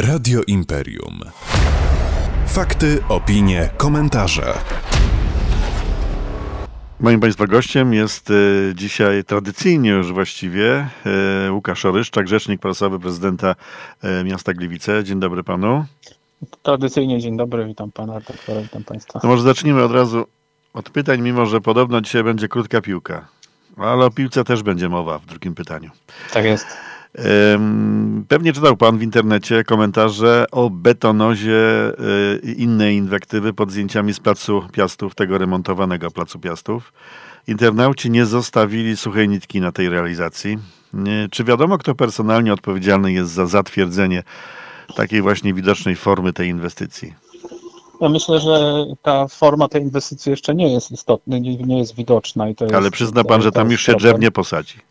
Radio Imperium. Fakty, opinie, komentarze. Moim Państwa gościem jest y, dzisiaj tradycyjnie już właściwie y, Łukasz Oryszczak, rzecznik prasowy prezydenta y, miasta Gliwice. Dzień dobry Panu. Tradycyjnie dzień dobry, witam Pana redaktora, witam Państwa. No może zacznijmy od razu od pytań, mimo że podobno dzisiaj będzie krótka piłka. Ale o piłce też będzie mowa w drugim pytaniu. Tak jest. Pewnie czytał Pan w internecie komentarze o betonozie i inne inwektywy pod zdjęciami z Placu Piastów, tego remontowanego Placu Piastów. Internauci nie zostawili suchej nitki na tej realizacji. Czy wiadomo, kto personalnie odpowiedzialny jest za zatwierdzenie takiej właśnie widocznej formy tej inwestycji? Ja myślę, że ta forma tej inwestycji jeszcze nie jest istotna, nie, nie jest widoczna. I to Ale przyzna Pan, że tam już się drzew nie posadzi.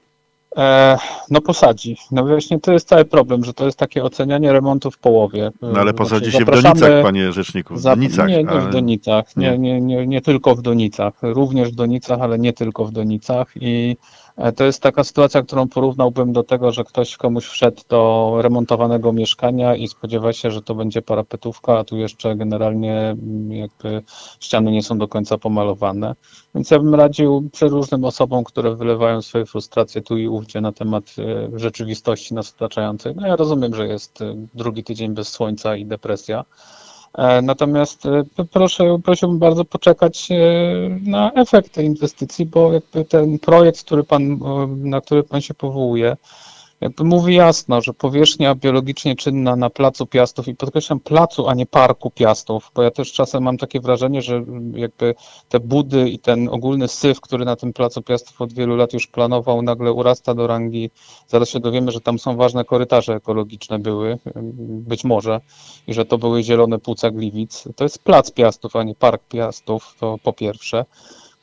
E, no posadzi. No właśnie to jest cały problem, że to jest takie ocenianie remontu w połowie. No ale posadzi się w Donicach, panie rzeczniku, w Donicach. Nie, nie w Donicach, nie, nie, nie, nie tylko w Donicach, również w Donicach, ale nie tylko w Donicach i e, to jest taka sytuacja, którą porównałbym do tego, że ktoś komuś wszedł do remontowanego mieszkania i spodziewa się, że to będzie parapetówka, a tu jeszcze generalnie mm, jakby ściany nie są do końca pomalowane. Więc ja bym radził przeróżnym osobom, które wylewają swoje frustracje tu i ówdzie na temat e, rzeczywistości nas otaczającej. No ja rozumiem, że jest e, drugi tydzień bez słońca i depresja. E, natomiast proszę, prosiłbym bardzo poczekać na efekt tej inwestycji, bo jakby ten projekt, który pan, na który pan się powołuje, jakby mówi jasno, że powierzchnia biologicznie czynna na placu Piastów i podkreślam placu, a nie parku Piastów, bo ja też czasem mam takie wrażenie, że jakby te budy i ten ogólny syf, który na tym placu Piastów od wielu lat już planował, nagle urasta do rangi, zaraz się dowiemy, że tam są ważne korytarze ekologiczne były, być może, i że to były zielone płuca Gliwic. To jest plac Piastów, a nie park Piastów, to po pierwsze.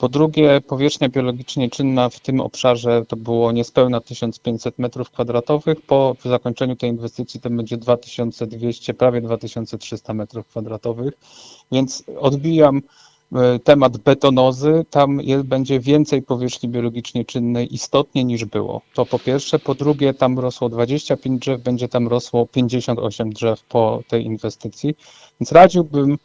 Po drugie, powierzchnia biologicznie czynna w tym obszarze to było niespełna 1500 m2. Po zakończeniu tej inwestycji to będzie 2200, prawie 2300 m2. Więc odbijam e, temat betonozy, tam będzie więcej powierzchni biologicznie czynnej istotnie niż było. To po pierwsze. Po drugie, tam rosło 25 drzew, będzie tam rosło 58 drzew po tej inwestycji. Więc radziłbym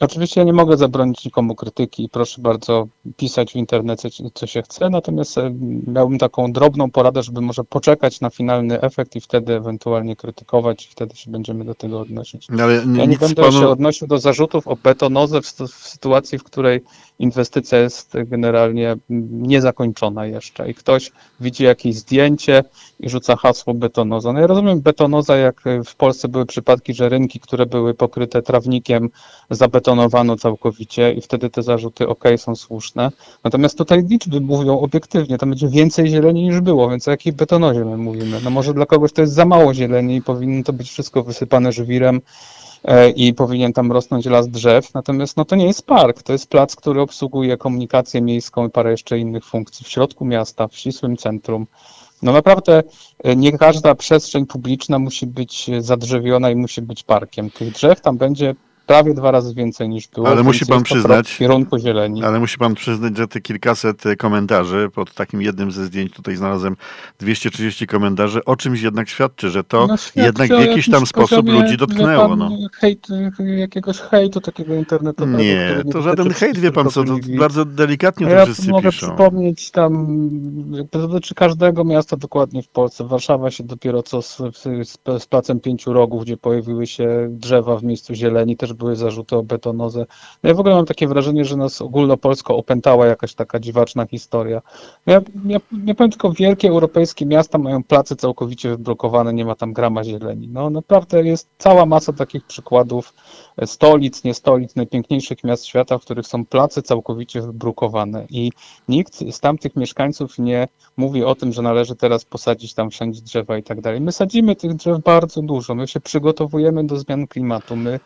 Oczywiście ja nie mogę zabronić nikomu krytyki, proszę bardzo pisać w internecie co się chce, natomiast e, miałbym taką drobną poradę, żeby może poczekać na finalny efekt i wtedy ewentualnie krytykować i wtedy się będziemy do tego odnosić. No, ale ja nie będę panu... się odnosił do zarzutów o betonozę w, w sytuacji, w której inwestycja jest generalnie niezakończona jeszcze i ktoś widzi jakieś zdjęcie i rzuca hasło betonoza. No ja rozumiem betonoza, jak w Polsce były przypadki, że rynki, które były pokryte trawnikiem, zabetonowano całkowicie i wtedy te zarzuty ok, są słuszne. Natomiast tutaj liczby mówią obiektywnie, tam będzie więcej zieleni niż było, więc o jakiej betonozie my mówimy? No może dla kogoś to jest za mało zieleni i powinno to być wszystko wysypane żwirem E, i powinien tam rosnąć las drzew. Natomiast no, to nie jest park, to jest plac, który obsługuje komunikację miejską i parę jeszcze innych funkcji w środku miasta, w ścisłym centrum. No naprawdę e, nie każda przestrzeń publiczna musi być zadrzewiona i musi być parkiem. Tych drzew tam będzie prawie dwa razy więcej niż było. Ale musi pan przyznać, w kierunku zieleni. Ale musi pan przyznać, że te kilkaset e, komentarzy pod takim jednym ze zdjęć, tutaj znalazłem 230 komentarzy, o czymś jednak świadczy, że to no, świadczy jednak w jakiś tam sposób ludzi dotknęło. Pan, no. hejt, jakiegoś hejtu takiego internetowego. Nie, to żaden hejt, wie pan co, to bardzo delikatnie to ja wszyscy mogę piszą. przypomnieć tam, to dotyczy każdego miasta dokładnie w Polsce. Warszawa się dopiero co z, z, z Placem Pięciu Rogów, gdzie pojawiły się drzewa w miejscu zieleni, też były zarzuty o betonozę. No ja w ogóle mam takie wrażenie, że nas ogólnopolsko opętała jakaś taka dziwaczna historia. No ja, ja, ja powiem tylko, wielkie europejskie miasta mają place całkowicie wyblokowane, nie ma tam grama zieleni. No naprawdę jest cała masa takich przykładów stolic, nie stolic, najpiękniejszych miast świata, w których są place całkowicie wybrukowane i nikt z tamtych mieszkańców nie mówi o tym, że należy teraz posadzić tam wszędzie drzewa i tak dalej. My sadzimy tych drzew bardzo dużo, my się przygotowujemy do zmian klimatu, my E,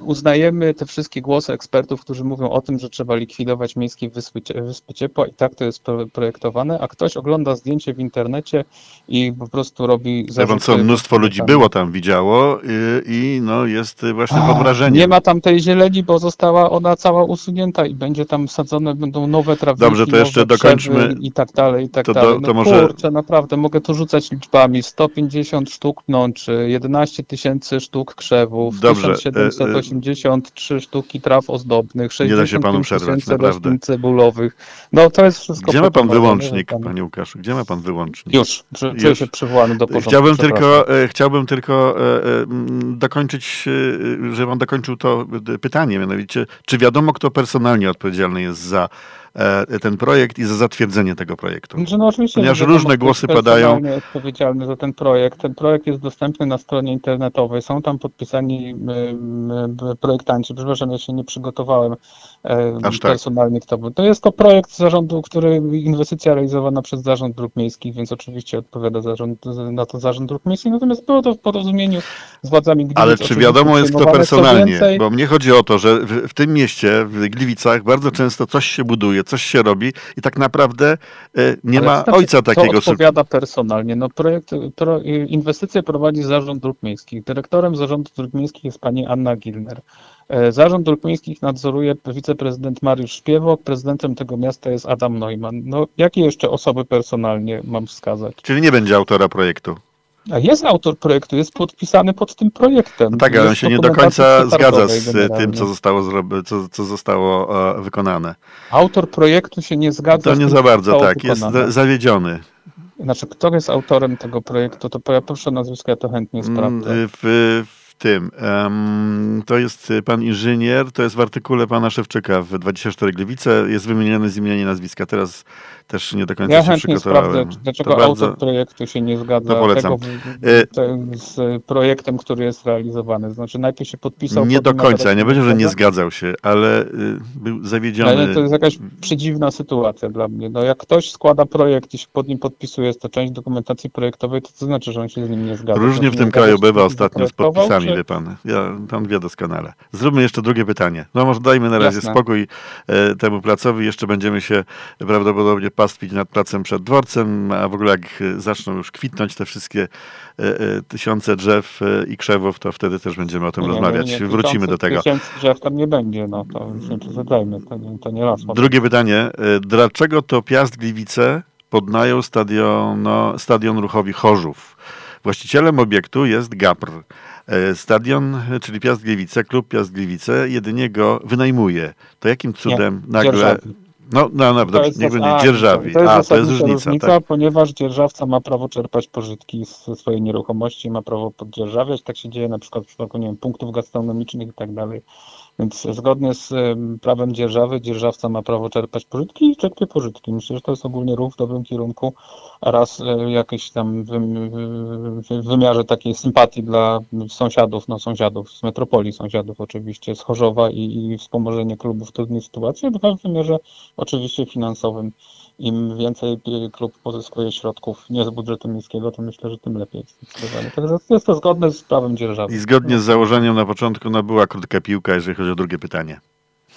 uznajemy te wszystkie głosy ekspertów, którzy mówią o tym, że trzeba likwidować miejskie wyspy, wyspy ciepła i tak to jest projektowane, a ktoś ogląda zdjęcie w internecie i po prostu robi zarzuty. co, mnóstwo ludzi było tam, widziało i, no jest właśnie pod wrażeniem. Nie ma tam tej zieleni, bo została ona cała usunięta i będzie tam sadzone, będą nowe trawniki, Dobrze, to jeszcze dokończmy. I tak dalej, i tak to, dalej. No to może... kurczę, naprawdę, mogę to rzucać liczbami. 150 sztuk pnączy, 11 tysięcy sztuk krzewów, Dobrze. 1783 sztuki traw ozdobnych, 60 tysięcy roślin cebulowych. No to jest wszystko. Gdzie ma pan wyłącznik, panie Łukaszu? Gdzie ma pan wyłącznik? Już, czuję Już. się przywołany do porządku. Chciałbym tylko, e, chciałbym tylko e, e, dokończyć, żeby pan dokończył to pytanie, mianowicie, czy wiadomo, kto personalnie odpowiedzialny jest za ten projekt i za zatwierdzenie tego projektu. Znaczy, no oczywiście, Ponieważ różne głosy padają. odpowiedzialny za ten projekt. Ten projekt jest dostępny na stronie internetowej. Są tam podpisani projektanci. Przepraszam, ja się nie przygotowałem e, Aż tak. personalnie kto był. To jest to projekt zarządu, który inwestycja realizowana przez Zarząd Dróg Miejskich, więc oczywiście odpowiada zarząd, na to Zarząd Dróg Miejskich. Natomiast było to w porozumieniu z władzami Gliwic. Ale czy wiadomo jest kto personalnie? Bo mnie chodzi o to, że w, w tym mieście, w Gliwicach bardzo często coś się buduje, coś się robi i tak naprawdę e, nie Ale ma ojca takiego. Kto odpowiada personalnie? No projekt, pro, inwestycje prowadzi Zarząd Dróg Miejskich. Dyrektorem Zarządu Dróg Miejskich jest pani Anna Gilner. E, Zarząd Dróg Miejskich nadzoruje wiceprezydent Mariusz Szpiewok, prezydentem tego miasta jest Adam Neumann. No, jakie jeszcze osoby personalnie mam wskazać? Czyli nie będzie autora projektu? A jest autor projektu, jest podpisany pod tym projektem. No tak, ale on się nie do końca zgadza z generalnie. tym, co zostało, zrobi, co, co zostało e, wykonane. Autor projektu się nie zgadza. To nie za bardzo, tak, wykonane. jest zawiedziony. Znaczy, kto jest autorem tego projektu, to ja proszę nazwisko, ja to chętnie mm, sprawdzę. W, w tym, to jest pan inżynier, to jest w artykule pana Szewczyka w 24 Gliwice, jest wymieniony z imienia i nazwiska. Teraz też nie do końca ja się przygotowałem. Sprawdzę, dlaczego to autor bardzo... projektu się nie zgadza tego, e, z projektem, który jest realizowany. Znaczy najpierw się podpisał... Nie do końca, nie będzie, że nie zgadzał się, ale y, był zawiedziony. Ale to jest jakaś przedziwna sytuacja dla mnie. No jak ktoś składa projekt i się pod nim podpisuje, jest to część dokumentacji projektowej, to to znaczy, że on się z nim nie zgadza. Różnie w tym kraju bywa ostatnio z podpisami, czy... wie pan. Ja, pan wie doskonale. Zróbmy jeszcze drugie pytanie. No może dajmy na razie Jasne. spokój e, temu placowi. Jeszcze będziemy się prawdopodobnie pastwić nad placem przed dworcem, a w ogóle jak zaczną już kwitnąć te wszystkie e, e, tysiące drzew e, i krzewów, to wtedy też będziemy o tym nie, rozmawiać. Nie, nie, Wrócimy do tego. Tysięcy drzew tam nie będzie, no to już nie przesadzajmy, to, nie, to nie raz. Drugie pytanie. Dlaczego to Piast Gliwice podnają stadion, no, stadion ruchowi Chorzów? Właścicielem obiektu jest GAPR. Stadion, czyli Piast Gliwice, klub Piast Gliwice, jedynie go wynajmuje. To jakim cudem nagle... Dzierżawi. No, no, no dobrze, niech będzie dzierżawi. To jest, a, to jest różnica, różnica tak? ponieważ dzierżawca ma prawo czerpać pożytki ze swojej nieruchomości, ma prawo poddzierżawiać. Tak się dzieje na przykład w przypadku nie wiem, punktów gastronomicznych i tak dalej. Więc zgodnie z prawem dzierżawy, dzierżawca ma prawo czerpać pożytki i czerpie pożytki. Myślę, że to jest ogólnie ruch w dobrym kierunku, a raz e, jakiś tam w wymiarze takiej sympatii dla sąsiadów, no sąsiadów z metropolii sąsiadów oczywiście, z Chorzowa i, i wspomożenie klubów w trudnej sytuacji, dwa w wymiarze oczywiście finansowym im więcej klub pozyskuje środków nie z budżetu miejskiego, to myślę, że tym lepiej. Także jest to zgodne z prawem dzierżawy. I zgodnie z założeniem na początku no, była krótka piłka, jeżeli chodzi o drugie pytanie.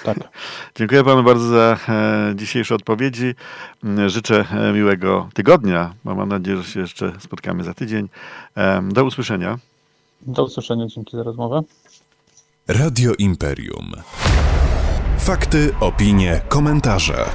Tak. Dziękuję panu bardzo za e, dzisiejsze odpowiedzi. Życzę e, miłego tygodnia. Mam nadzieję, że się jeszcze spotkamy za tydzień. Do usłyszenia. Do usłyszenia. Dzięki za rozmowę. Radio Imperium. Fakty, opinie, komentarze.